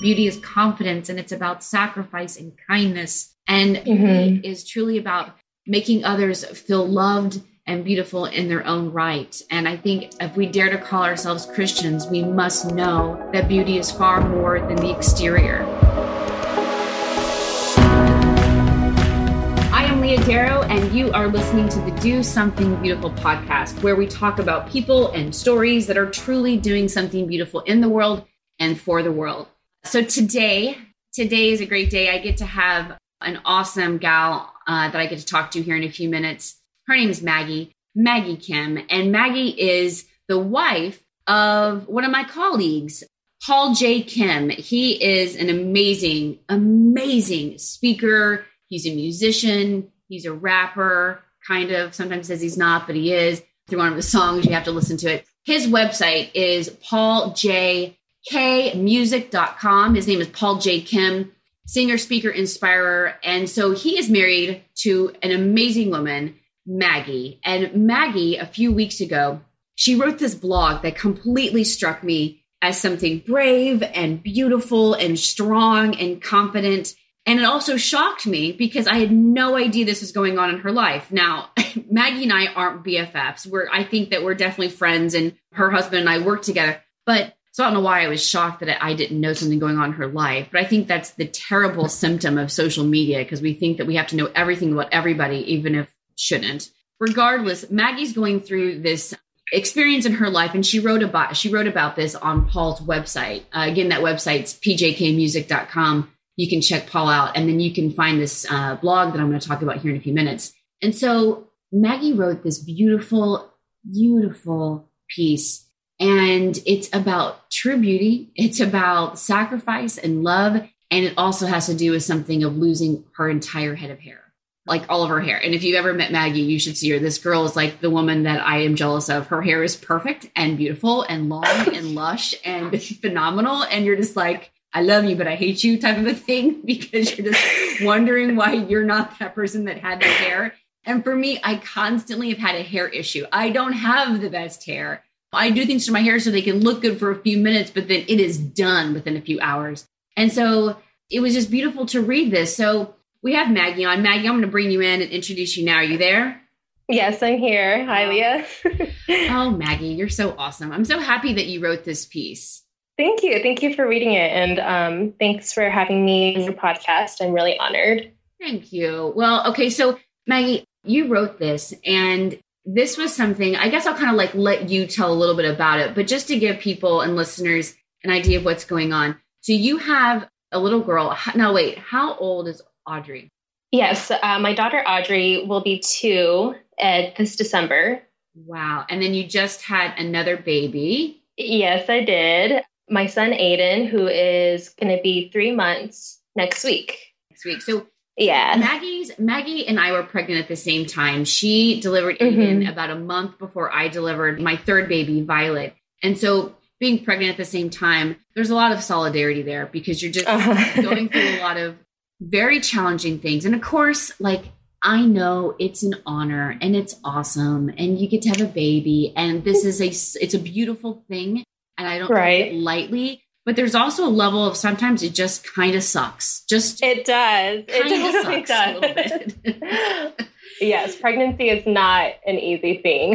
beauty is confidence and it's about sacrifice and kindness. And mm-hmm. is truly about making others feel loved and beautiful in their own right. And I think if we dare to call ourselves Christians, we must know that beauty is far more than the exterior. I am Leah Darrow, and you are listening to the Do Something Beautiful podcast, where we talk about people and stories that are truly doing something beautiful in the world and for the world. So today, today is a great day. I get to have an awesome gal uh, that I get to talk to here in a few minutes. Her name is Maggie, Maggie Kim, and Maggie is the wife of one of my colleagues, Paul J. Kim. He is an amazing, amazing speaker. He's a musician. He's a rapper, kind of. Sometimes says he's not, but he is. Through one of his songs, you have to listen to it. His website is pauljkmusic.com. His name is Paul J. Kim, singer, speaker, inspirer. And so he is married to an amazing woman Maggie. And Maggie, a few weeks ago, she wrote this blog that completely struck me as something brave and beautiful and strong and confident. And it also shocked me because I had no idea this was going on in her life. Now, Maggie and I aren't BFFs. We're, I think that we're definitely friends and her husband and I work together. But so I don't know why I was shocked that I didn't know something going on in her life. But I think that's the terrible symptom of social media because we think that we have to know everything about everybody, even if shouldn't. Regardless, Maggie's going through this experience in her life and she wrote about she wrote about this on Paul's website. Uh, again, that website's pjkmusic.com. You can check Paul out and then you can find this uh, blog that I'm going to talk about here in a few minutes. And so Maggie wrote this beautiful, beautiful piece and it's about true beauty. It's about sacrifice and love. And it also has to do with something of losing her entire head of hair like all of her hair. And if you've ever met Maggie, you should see her. This girl is like the woman that I am jealous of. Her hair is perfect and beautiful and long and lush and phenomenal. And you're just like, I love you, but I hate you type of a thing because you're just wondering why you're not that person that had that hair. And for me, I constantly have had a hair issue. I don't have the best hair. I do things to my hair so they can look good for a few minutes, but then it is done within a few hours. And so it was just beautiful to read this. So we have Maggie on. Maggie, I'm going to bring you in and introduce you now. Are you there? Yes, I'm here. Hi, Leah. oh, Maggie, you're so awesome. I'm so happy that you wrote this piece. Thank you. Thank you for reading it. And um, thanks for having me on your podcast. I'm really honored. Thank you. Well, okay. So, Maggie, you wrote this, and this was something, I guess I'll kind of like let you tell a little bit about it, but just to give people and listeners an idea of what's going on. So, you have a little girl. Now, wait, how old is Audrey? Yes, uh, my daughter Audrey will be two at this December. Wow. And then you just had another baby. Yes, I did. My son Aiden, who is going to be three months next week. Next week. So yeah, Maggie's Maggie and I were pregnant at the same time. She delivered Aiden mm-hmm. about a month before I delivered my third baby, Violet. And so being pregnant at the same time, there's a lot of solidarity there because you're just uh-huh. going through a lot of very challenging things. And of course, like I know it's an honor and it's awesome and you get to have a baby and this is a it's a beautiful thing and I don't right. take it lightly. But there's also a level of sometimes it just kind of sucks. Just it does. It definitely does. yes, pregnancy is not an easy thing.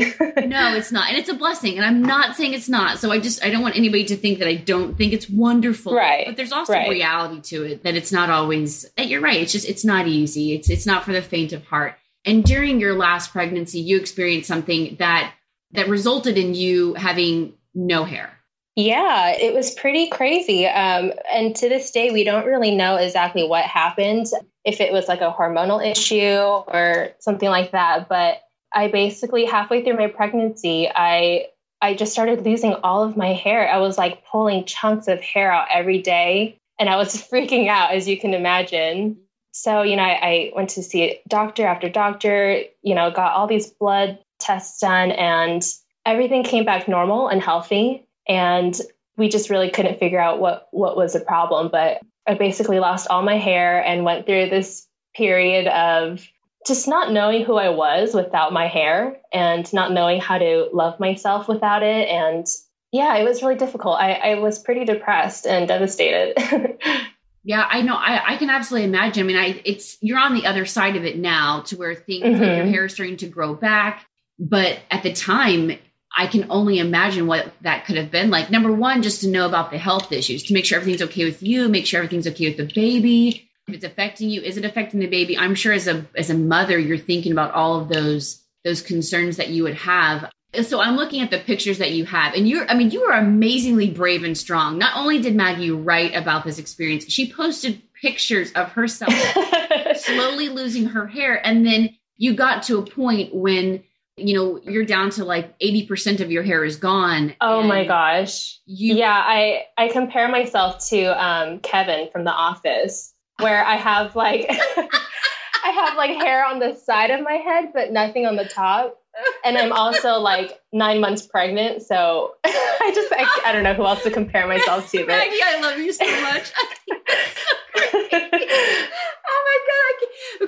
no, it's not. And it's a blessing. And I'm not saying it's not. So I just I don't want anybody to think that I don't think it's wonderful. Right. But there's also right. reality to it that it's not always that you're right. It's just it's not easy. It's it's not for the faint of heart. And during your last pregnancy, you experienced something that that resulted in you having no hair. Yeah, it was pretty crazy. Um, and to this day, we don't really know exactly what happened, if it was like a hormonal issue or something like that. But I basically, halfway through my pregnancy, I I just started losing all of my hair. I was like pulling chunks of hair out every day, and I was freaking out, as you can imagine. So, you know, I, I went to see doctor after doctor, you know, got all these blood tests done, and everything came back normal and healthy and we just really couldn't figure out what what was the problem but i basically lost all my hair and went through this period of just not knowing who i was without my hair and not knowing how to love myself without it and yeah, it was really difficult. I, I was pretty depressed and devastated. yeah, I know. I, I can absolutely imagine. I mean, I it's you're on the other side of it now to where things mm-hmm. like your hair is starting to grow back. But at the time, I can only imagine what that could have been like. Number one, just to know about the health issues, to make sure everything's okay with you, make sure everything's okay with the baby. If it's affecting you, is it affecting the baby? I'm sure as a as a mother, you're thinking about all of those those concerns that you would have. So I'm looking at the pictures that you have, and you're I mean, you are amazingly brave and strong. Not only did Maggie write about this experience, she posted pictures of herself slowly losing her hair, and then you got to a point when you know you're down to like 80% of your hair is gone oh my gosh. you yeah i i compare myself to um, kevin from the office where i have like i have like hair on the side of my head but nothing on the top. And i'm also like nine months pregnant so i just I, I don't know who else to compare myself to but Maggie, i love you so much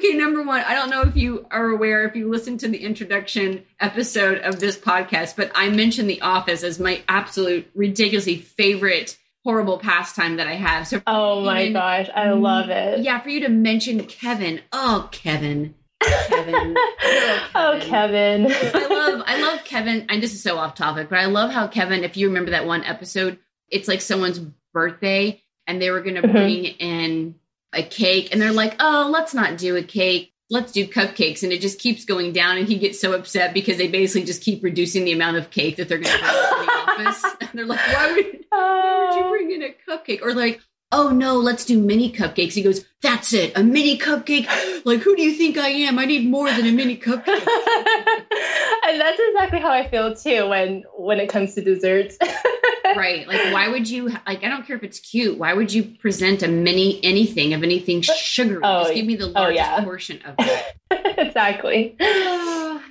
Okay, number one, I don't know if you are aware, if you listened to the introduction episode of this podcast, but I mentioned The Office as my absolute ridiculously favorite horrible pastime that I have. So, oh my even, gosh, I love it. Yeah, for you to mention Kevin. Oh, Kevin. Kevin. oh, Kevin. I love, I love Kevin. And this is so off topic, but I love how Kevin. If you remember that one episode, it's like someone's birthday, and they were going to mm-hmm. bring in a cake and they're like, oh, let's not do a cake. Let's do cupcakes. And it just keeps going down. And he gets so upset because they basically just keep reducing the amount of cake that they're going to bring into the office. And they're like, why would, why would you oh. bring in a cupcake? Or like, oh no, let's do mini cupcakes. He goes, that's it, a mini cupcake. Like, who do you think I am? I need more than a mini cupcake. and that's exactly how I feel too when when it comes to desserts. right. Like, why would you like? I don't care if it's cute. Why would you present a mini anything of anything sugary? Oh, Just give me the oh, largest oh, yeah. portion of it. exactly.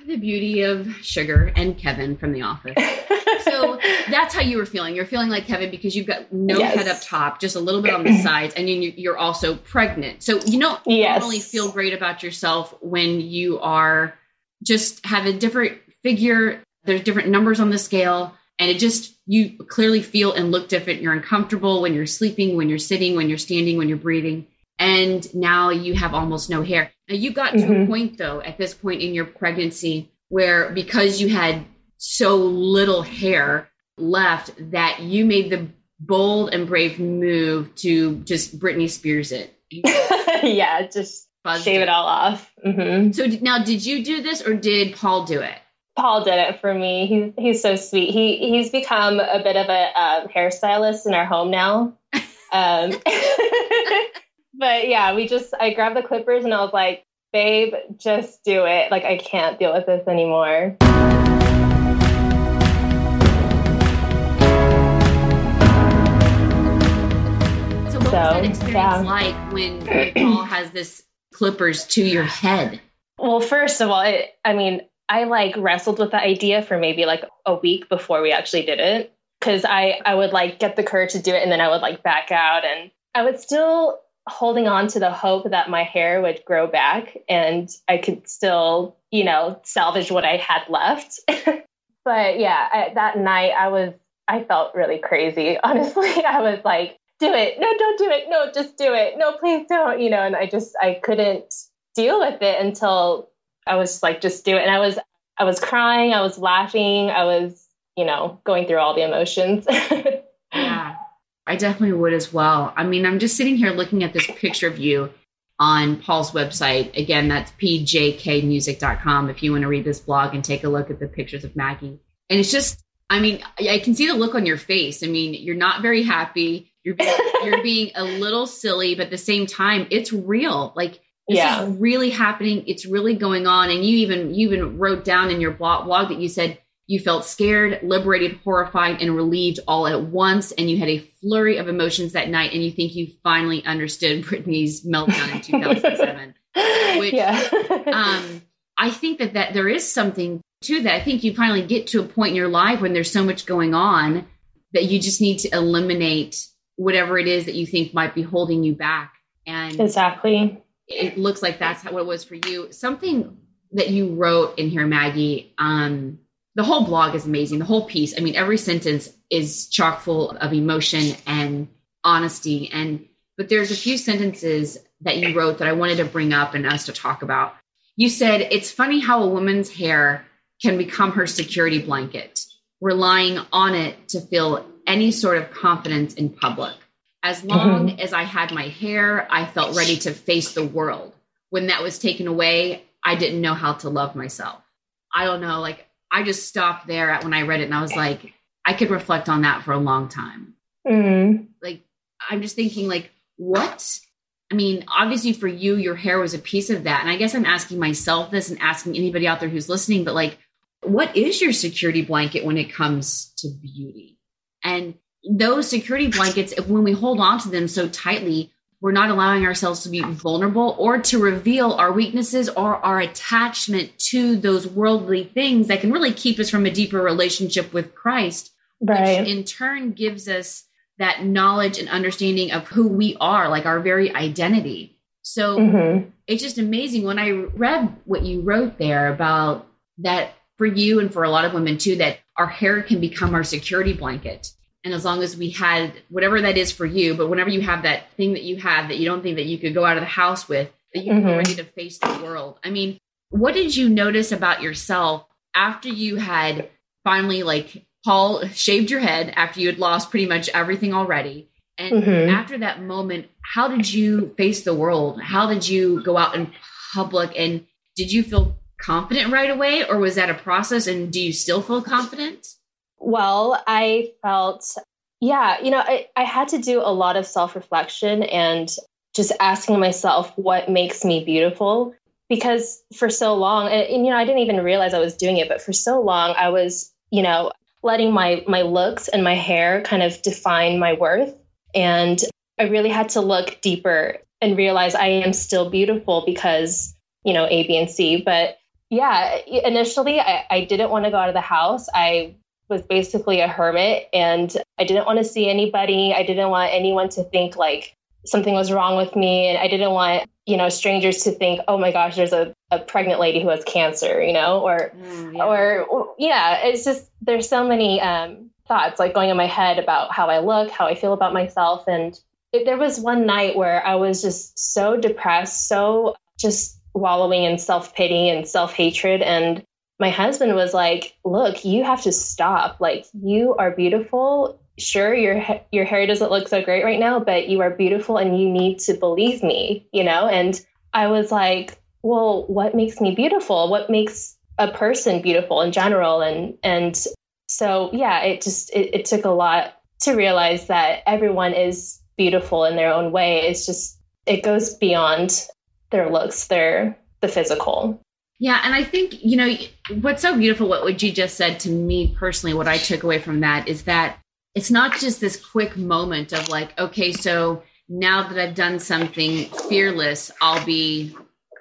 the beauty of sugar and Kevin from The Office. so that's how you were feeling. You're feeling like Kevin because you've got no yes. head up top, just a little bit on the sides, and you're also pregnant. So you don't yes. normally feel great about yourself when you are just have a different figure. There's different numbers on the scale, and it just you clearly feel and look different. You're uncomfortable when you're sleeping, when you're sitting, when you're standing, when you're breathing. And now you have almost no hair. Now you got mm-hmm. to a mm-hmm. point though, at this point in your pregnancy, where because you had so little hair left that you made the bold and brave move to just Britney Spears it. yeah, just shave it. it all off. Mm-hmm. So now, did you do this or did Paul do it? Paul did it for me. He's he's so sweet. He he's become a bit of a uh, hairstylist in our home now. Um, but yeah, we just I grabbed the clippers and I was like, babe, just do it. Like I can't deal with this anymore. So what so, was that experience yeah. like when Paul has this clippers to your head? Well, first of all, it, I mean, I like wrestled with the idea for maybe like a week before we actually did it because I I would like get the courage to do it and then I would like back out and I would still holding on to the hope that my hair would grow back and I could still, you know, salvage what I had left. but yeah, I, that night I was I felt really crazy. Honestly, I was like, do it. No, don't do it. No, just do it. No, please don't, you know, and I just I couldn't deal with it until I was like, just do it. And I was, I was crying, I was laughing, I was, you know, going through all the emotions. yeah, I definitely would as well. I mean, I'm just sitting here looking at this picture of you on Paul's website. Again, that's pjkmusic.com if you want to read this blog and take a look at the pictures of Maggie. And it's just, I mean, I can see the look on your face. I mean, you're not very happy. You're you're being a little silly, but at the same time, it's real. Like this yeah. is really happening. It's really going on. And you even you even wrote down in your blog, blog that you said you felt scared, liberated, horrified, and relieved all at once. And you had a flurry of emotions that night. And you think you finally understood Britney's meltdown in 2007. which um, I think that, that there is something to that. I think you finally get to a point in your life when there's so much going on that you just need to eliminate whatever it is that you think might be holding you back. And exactly it looks like that's what it was for you. Something that you wrote in here, Maggie, um, the whole blog is amazing. The whole piece. I mean, every sentence is chock full of emotion and honesty. And but there's a few sentences that you wrote that I wanted to bring up and us to talk about. You said it's funny how a woman's hair can become her security blanket, relying on it to feel any sort of confidence in public. As long mm-hmm. as I had my hair, I felt ready to face the world. When that was taken away, I didn't know how to love myself. I don't know, like I just stopped there at when I read it and I was like, I could reflect on that for a long time. Mm. Like I'm just thinking like what? I mean, obviously for you, your hair was a piece of that. And I guess I'm asking myself this and asking anybody out there who's listening, but like, what is your security blanket when it comes to beauty? And those security blankets, when we hold on to them so tightly, we're not allowing ourselves to be vulnerable or to reveal our weaknesses or our attachment to those worldly things that can really keep us from a deeper relationship with Christ, right. which in turn gives us that knowledge and understanding of who we are, like our very identity. So mm-hmm. it's just amazing when I read what you wrote there about that for you and for a lot of women too, that our hair can become our security blanket. And as long as we had whatever that is for you, but whenever you have that thing that you have that you don't think that you could go out of the house with, that you mm-hmm. ready to face the world. I mean, what did you notice about yourself after you had finally like Paul shaved your head after you had lost pretty much everything already. And mm-hmm. after that moment, how did you face the world? How did you go out in public? And did you feel confident right away, or was that a process? And do you still feel confident? Well, I felt, yeah, you know, I, I had to do a lot of self reflection and just asking myself what makes me beautiful. Because for so long, and, and, you know, I didn't even realize I was doing it, but for so long, I was, you know, letting my my looks and my hair kind of define my worth and i really had to look deeper and realize i am still beautiful because you know a b and c but yeah initially i, I didn't want to go out of the house i was basically a hermit and i didn't want to see anybody i didn't want anyone to think like something was wrong with me and i didn't want you know strangers to think oh my gosh there's a, a pregnant lady who has cancer you know or mm, yeah. or yeah it's just there's so many um, thoughts like going in my head about how i look how i feel about myself and it, there was one night where i was just so depressed so just wallowing in self-pity and self-hatred and my husband was like look you have to stop. Like you are beautiful. Sure your your hair doesn't look so great right now but you are beautiful and you need to believe me you know? And i was like well what makes me beautiful? What makes a person beautiful in general? And and so yeah it just it, it took a lot to realize that everyone is beautiful in their own way. It's just it goes beyond their looks their the physical yeah, and I think, you know, what's so beautiful, what you just said to me personally, what I took away from that is that it's not just this quick moment of like, okay, so now that I've done something fearless, I'll be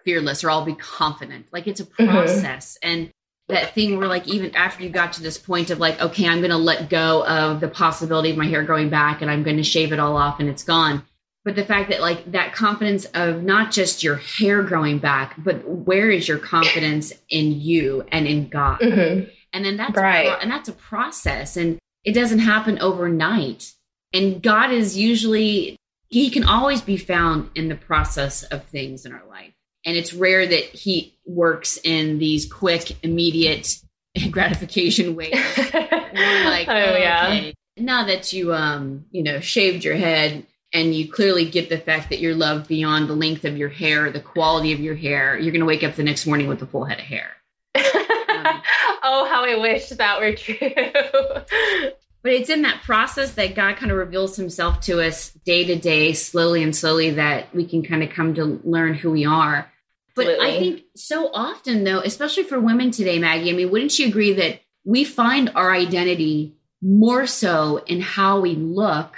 fearless or I'll be confident. Like it's a mm-hmm. process. Mm-hmm. And that thing where like even after you got to this point of like, okay, I'm gonna let go of the possibility of my hair growing back and I'm gonna shave it all off and it's gone. But the fact that like that confidence of not just your hair growing back, but where is your confidence in you and in God? Mm-hmm. And then that's right. a, and that's a process. And it doesn't happen overnight. And God is usually, He can always be found in the process of things in our life. And it's rare that He works in these quick, immediate gratification ways. Like, oh, oh yeah. Okay. Now that you, um, you know, shaved your head, and you clearly get the fact that you're loved beyond the length of your hair, the quality of your hair, you're going to wake up the next morning with a full head of hair. oh, how I wish that were true. but it's in that process that God kind of reveals himself to us day to day, slowly and slowly, that we can kind of come to learn who we are. But Absolutely. I think so often, though, especially for women today, Maggie, I mean, wouldn't you agree that we find our identity more so in how we look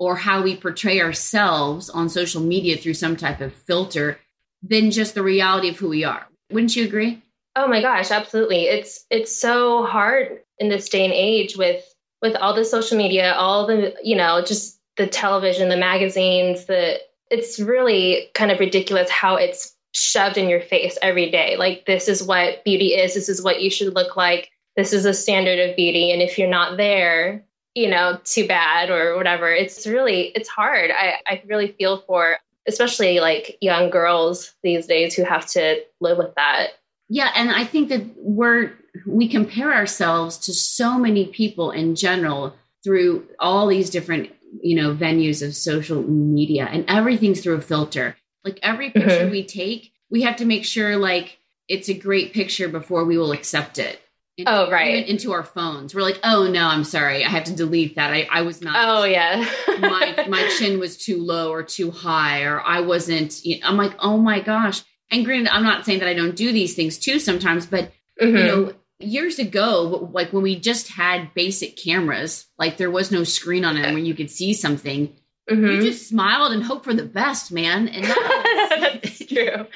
or how we portray ourselves on social media through some type of filter than just the reality of who we are? Wouldn't you agree? Oh my gosh, absolutely. It's it's so hard in this day and age with with all the social media, all the, you know, just the television, the magazines, the it's really kind of ridiculous how it's shoved in your face every day. Like this is what beauty is, this is what you should look like. this is a standard of beauty. And if you're not there, you know, too bad or whatever. It's really, it's hard. I, I really feel for especially like young girls these days who have to live with that. Yeah. And I think that we're, we compare ourselves to so many people in general through all these different, you know, venues of social media and everything's through a filter. Like every picture mm-hmm. we take, we have to make sure like it's a great picture before we will accept it. Into, oh, right. into our phones. We're like, oh no, I'm sorry. I have to delete that. I, I was not. Oh, yeah. my, my chin was too low or too high, or I wasn't. You know, I'm like, oh my gosh. And granted, I'm not saying that I don't do these things too sometimes, but mm-hmm. you know, years ago, like when we just had basic cameras, like there was no screen on it when you could see something. Mm-hmm. You just smiled and hoped for the best, man. And now that's true.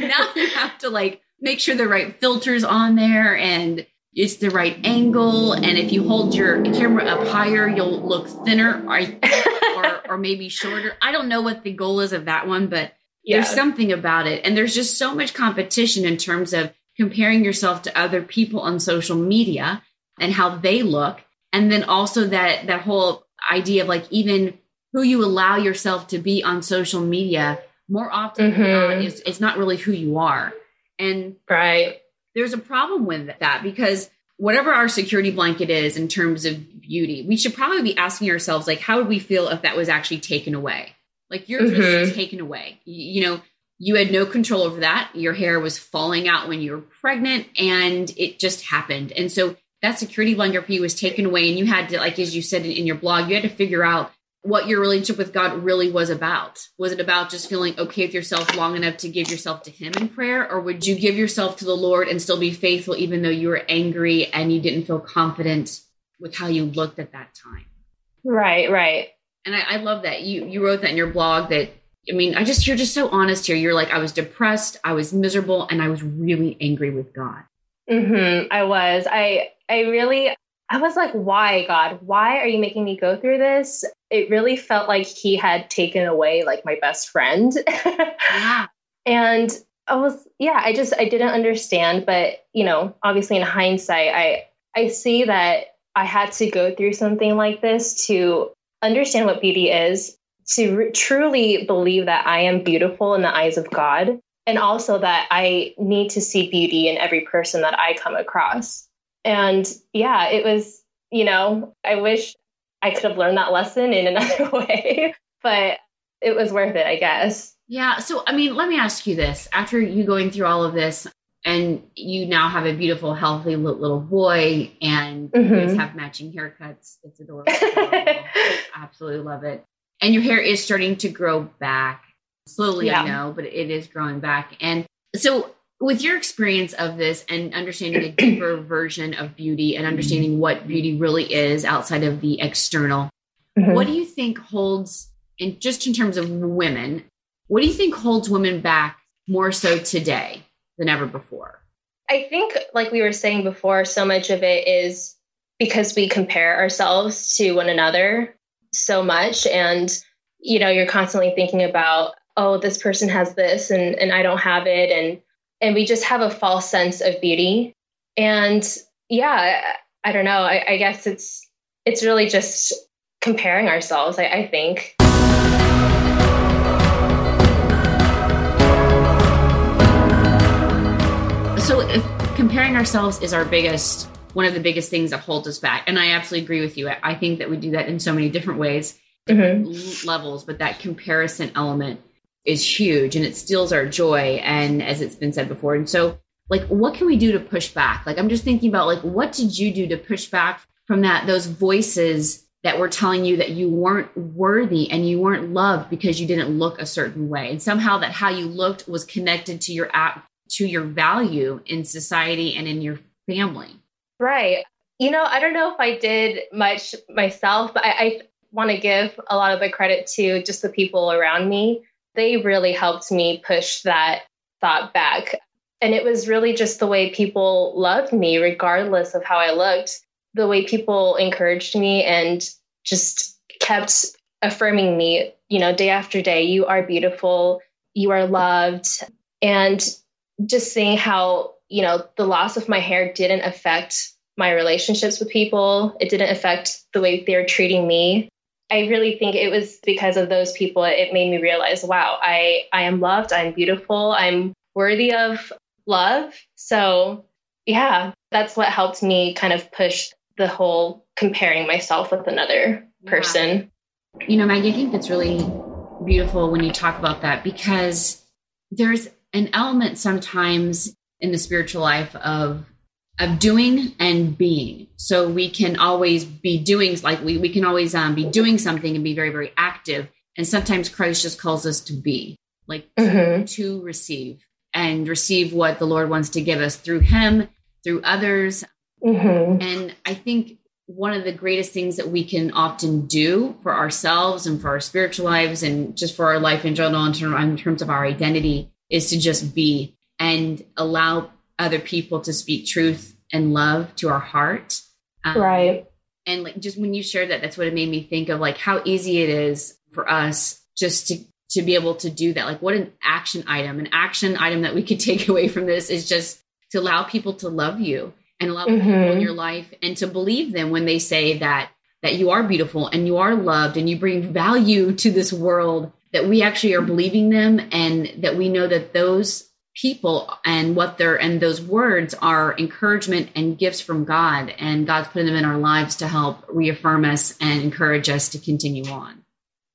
now you have to like make sure the right filters on there and it's the right angle. And if you hold your camera up higher, you'll look thinner or, or, or maybe shorter. I don't know what the goal is of that one, but yeah. there's something about it. And there's just so much competition in terms of comparing yourself to other people on social media and how they look. And then also that, that whole idea of like even who you allow yourself to be on social media more often mm-hmm. than not is, is not really who you are. And right there's a problem with that because whatever our security blanket is in terms of beauty, we should probably be asking ourselves, like, how would we feel if that was actually taken away? Like, you're mm-hmm. just taken away. You, you know, you had no control over that. Your hair was falling out when you were pregnant and it just happened. And so that security blanket for you was taken away. And you had to, like, as you said in, in your blog, you had to figure out what your relationship with God really was about. Was it about just feeling okay with yourself long enough to give yourself to Him in prayer? Or would you give yourself to the Lord and still be faithful even though you were angry and you didn't feel confident with how you looked at that time? Right, right. And I, I love that. You you wrote that in your blog that I mean, I just you're just so honest here. You're like, I was depressed, I was miserable, and I was really angry with God. Mm-hmm. I was. I I really I was like, why, God? Why are you making me go through this? It really felt like he had taken away like my best friend. yeah. And I was, yeah, I just, I didn't understand. But, you know, obviously in hindsight, I, I see that I had to go through something like this to understand what beauty is, to re- truly believe that I am beautiful in the eyes of God, and also that I need to see beauty in every person that I come across. And yeah, it was, you know, I wish I could have learned that lesson in another way, but it was worth it, I guess. Yeah. So, I mean, let me ask you this after you going through all of this, and you now have a beautiful, healthy little boy, and mm-hmm. you guys have matching haircuts. It's adorable. Absolutely love it. And your hair is starting to grow back slowly, yeah. I know, but it is growing back. And so, with your experience of this and understanding a deeper version of beauty and understanding what beauty really is outside of the external, mm-hmm. what do you think holds, in just in terms of women, what do you think holds women back more so today than ever before? I think, like we were saying before, so much of it is because we compare ourselves to one another so much. And, you know, you're constantly thinking about, oh, this person has this and, and I don't have it. And and we just have a false sense of beauty. And yeah, I don't know. I, I guess it's it's really just comparing ourselves. I, I think. So, if comparing ourselves is our biggest one of the biggest things that holds us back, and I absolutely agree with you. I think that we do that in so many different ways, different mm-hmm. levels, but that comparison element is huge and it steals our joy and as it's been said before. And so like what can we do to push back? Like i'm just thinking about like what did you do to push back from that those voices that were telling you that you weren't worthy and you weren't loved because you didn't look a certain way? And somehow that how you looked was connected to your app to your value in society and in your family. Right. You know i don't know if i did much myself but i, I want to give a lot of the credit to just the people around me they really helped me push that thought back. And it was really just the way people loved me, regardless of how I looked, the way people encouraged me and just kept affirming me, you know, day after day, you are beautiful, you are loved. And just seeing how, you know, the loss of my hair didn't affect my relationships with people. It didn't affect the way they were treating me. I really think it was because of those people it made me realize, wow, I I am loved, I'm beautiful, I'm worthy of love. So, yeah, that's what helped me kind of push the whole comparing myself with another person. You know, Maggie, I think that's really beautiful when you talk about that because there's an element sometimes in the spiritual life of of doing and being. So we can always be doing like we, we can always um, be doing something and be very, very active. And sometimes Christ just calls us to be like mm-hmm. to receive and receive what the Lord wants to give us through him, through others. Mm-hmm. And I think one of the greatest things that we can often do for ourselves and for our spiritual lives and just for our life in general in terms of our identity is to just be and allow other people to speak truth and love to our heart. Um, right. And like just when you shared that, that's what it made me think of like how easy it is for us just to to be able to do that. Like what an action item, an action item that we could take away from this is just to allow people to love you and allow mm-hmm. people in your life and to believe them when they say that that you are beautiful and you are loved and you bring value to this world that we actually are believing them and that we know that those people and what they're and those words are encouragement and gifts from God and God's putting them in our lives to help reaffirm us and encourage us to continue on.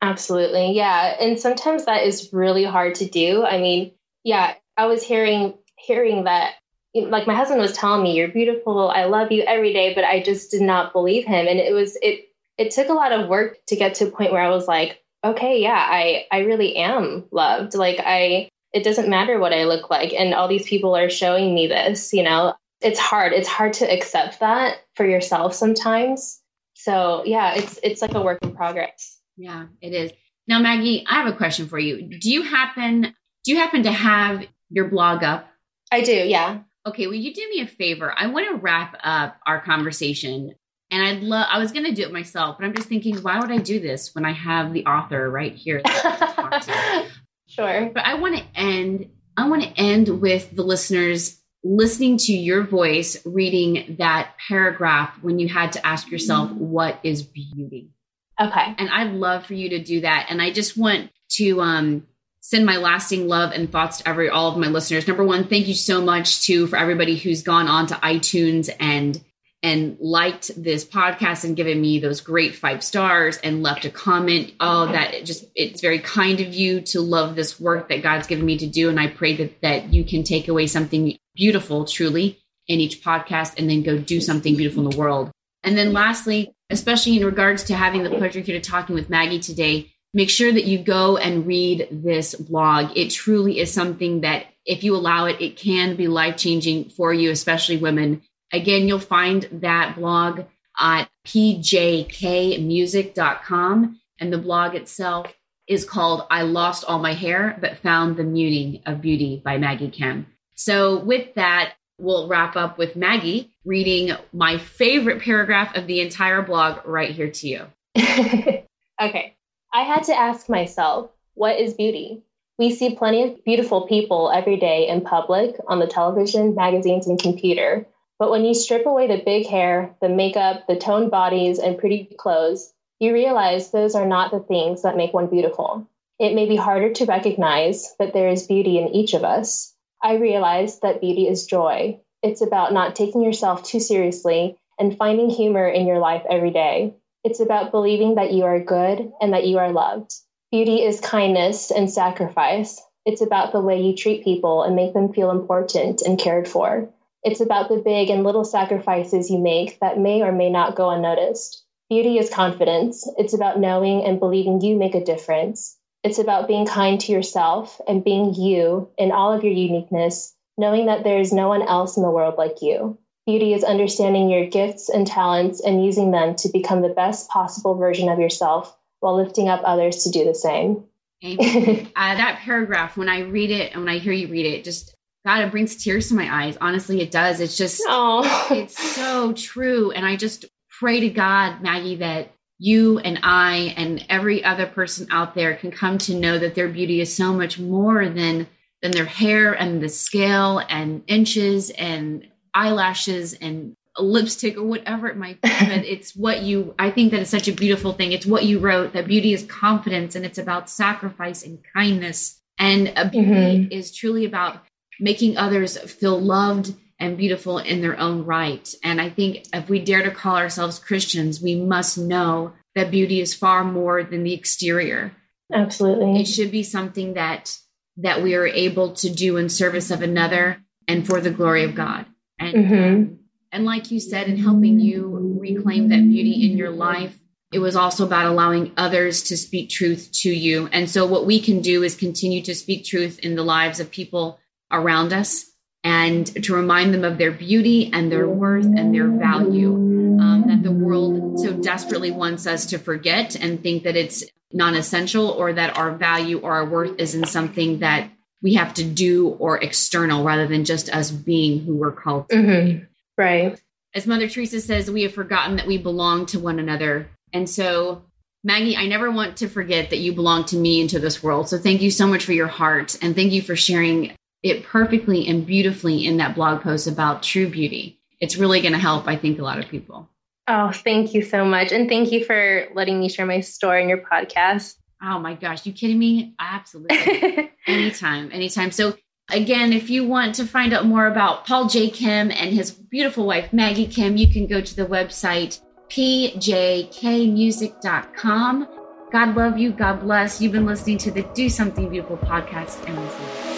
Absolutely. Yeah, and sometimes that is really hard to do. I mean, yeah, I was hearing hearing that like my husband was telling me you're beautiful, I love you every day, but I just did not believe him and it was it it took a lot of work to get to a point where I was like, okay, yeah, I I really am loved. Like I it doesn't matter what I look like. And all these people are showing me this, you know, it's hard. It's hard to accept that for yourself sometimes. So yeah, it's it's like a work in progress. Yeah, it is. Now, Maggie, I have a question for you. Do you happen do you happen to have your blog up? I do, yeah. Okay, will you do me a favor? I want to wrap up our conversation and I'd love I was gonna do it myself, but I'm just thinking, why would I do this when I have the author right here Sure. But I want to end I want to end with the listeners listening to your voice reading that paragraph when you had to ask yourself what is beauty. Okay. And I'd love for you to do that and I just want to um send my lasting love and thoughts to every all of my listeners. Number 1, thank you so much to for everybody who's gone on to iTunes and and liked this podcast and given me those great five stars and left a comment. Oh, that just it's very kind of you to love this work that God's given me to do. And I pray that that you can take away something beautiful truly in each podcast and then go do something beautiful in the world. And then lastly, especially in regards to having the pleasure here to talking with Maggie today, make sure that you go and read this blog. It truly is something that if you allow it, it can be life changing for you, especially women Again, you'll find that blog at pjkmusic.com. And the blog itself is called I Lost All My Hair, but Found the Meaning of Beauty by Maggie Kim. So, with that, we'll wrap up with Maggie reading my favorite paragraph of the entire blog right here to you. okay. I had to ask myself, what is beauty? We see plenty of beautiful people every day in public, on the television, magazines, and computer. But when you strip away the big hair, the makeup, the toned bodies, and pretty clothes, you realize those are not the things that make one beautiful. It may be harder to recognize, but there is beauty in each of us. I realized that beauty is joy. It's about not taking yourself too seriously and finding humor in your life every day. It's about believing that you are good and that you are loved. Beauty is kindness and sacrifice. It's about the way you treat people and make them feel important and cared for. It's about the big and little sacrifices you make that may or may not go unnoticed. Beauty is confidence. It's about knowing and believing you make a difference. It's about being kind to yourself and being you in all of your uniqueness, knowing that there is no one else in the world like you. Beauty is understanding your gifts and talents and using them to become the best possible version of yourself while lifting up others to do the same. uh, that paragraph, when I read it and when I hear you read it, just God, it brings tears to my eyes. Honestly, it does. It's just, Aww. it's so true. And I just pray to God, Maggie, that you and I and every other person out there can come to know that their beauty is so much more than than their hair and the scale and inches and eyelashes and lipstick or whatever it might be but it's what you i think that is such a beautiful thing it's what you wrote that beauty is confidence and it's about sacrifice and kindness and beauty mm-hmm. is truly about making others feel loved and beautiful in their own right. And i think if we dare to call ourselves christians we must know that beauty is far more than the exterior. Absolutely. It should be something that that we are able to do in service of another and for the glory of god. And mm-hmm. and like you said, in helping you reclaim that beauty in your life, it was also about allowing others to speak truth to you. And so, what we can do is continue to speak truth in the lives of people around us and to remind them of their beauty and their worth and their value um, that the world so desperately wants us to forget and think that it's non essential or that our value or our worth is in something that we have to do or external rather than just us being who we're called to mm-hmm. be. Right. As Mother Teresa says, we have forgotten that we belong to one another. And so, Maggie, I never want to forget that you belong to me and to this world. So thank you so much for your heart. And thank you for sharing it perfectly and beautifully in that blog post about true beauty. It's really going to help, I think, a lot of people. Oh, thank you so much. And thank you for letting me share my story in your podcast. Oh my gosh, you kidding me? Absolutely. anytime, anytime. So Again, if you want to find out more about Paul J. Kim and his beautiful wife, Maggie Kim, you can go to the website pjkmusic.com. God love you. God bless. You've been listening to the Do Something Beautiful podcast, and we'll see you.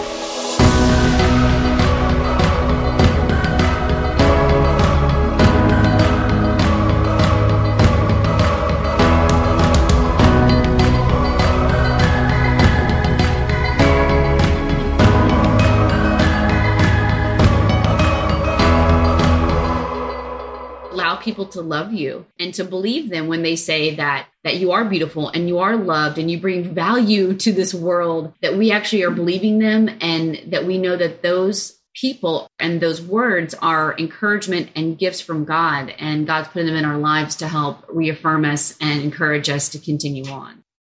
People to love you and to believe them when they say that that you are beautiful and you are loved and you bring value to this world that we actually are believing them and that we know that those people and those words are encouragement and gifts from God and God's putting them in our lives to help reaffirm us and encourage us to continue on.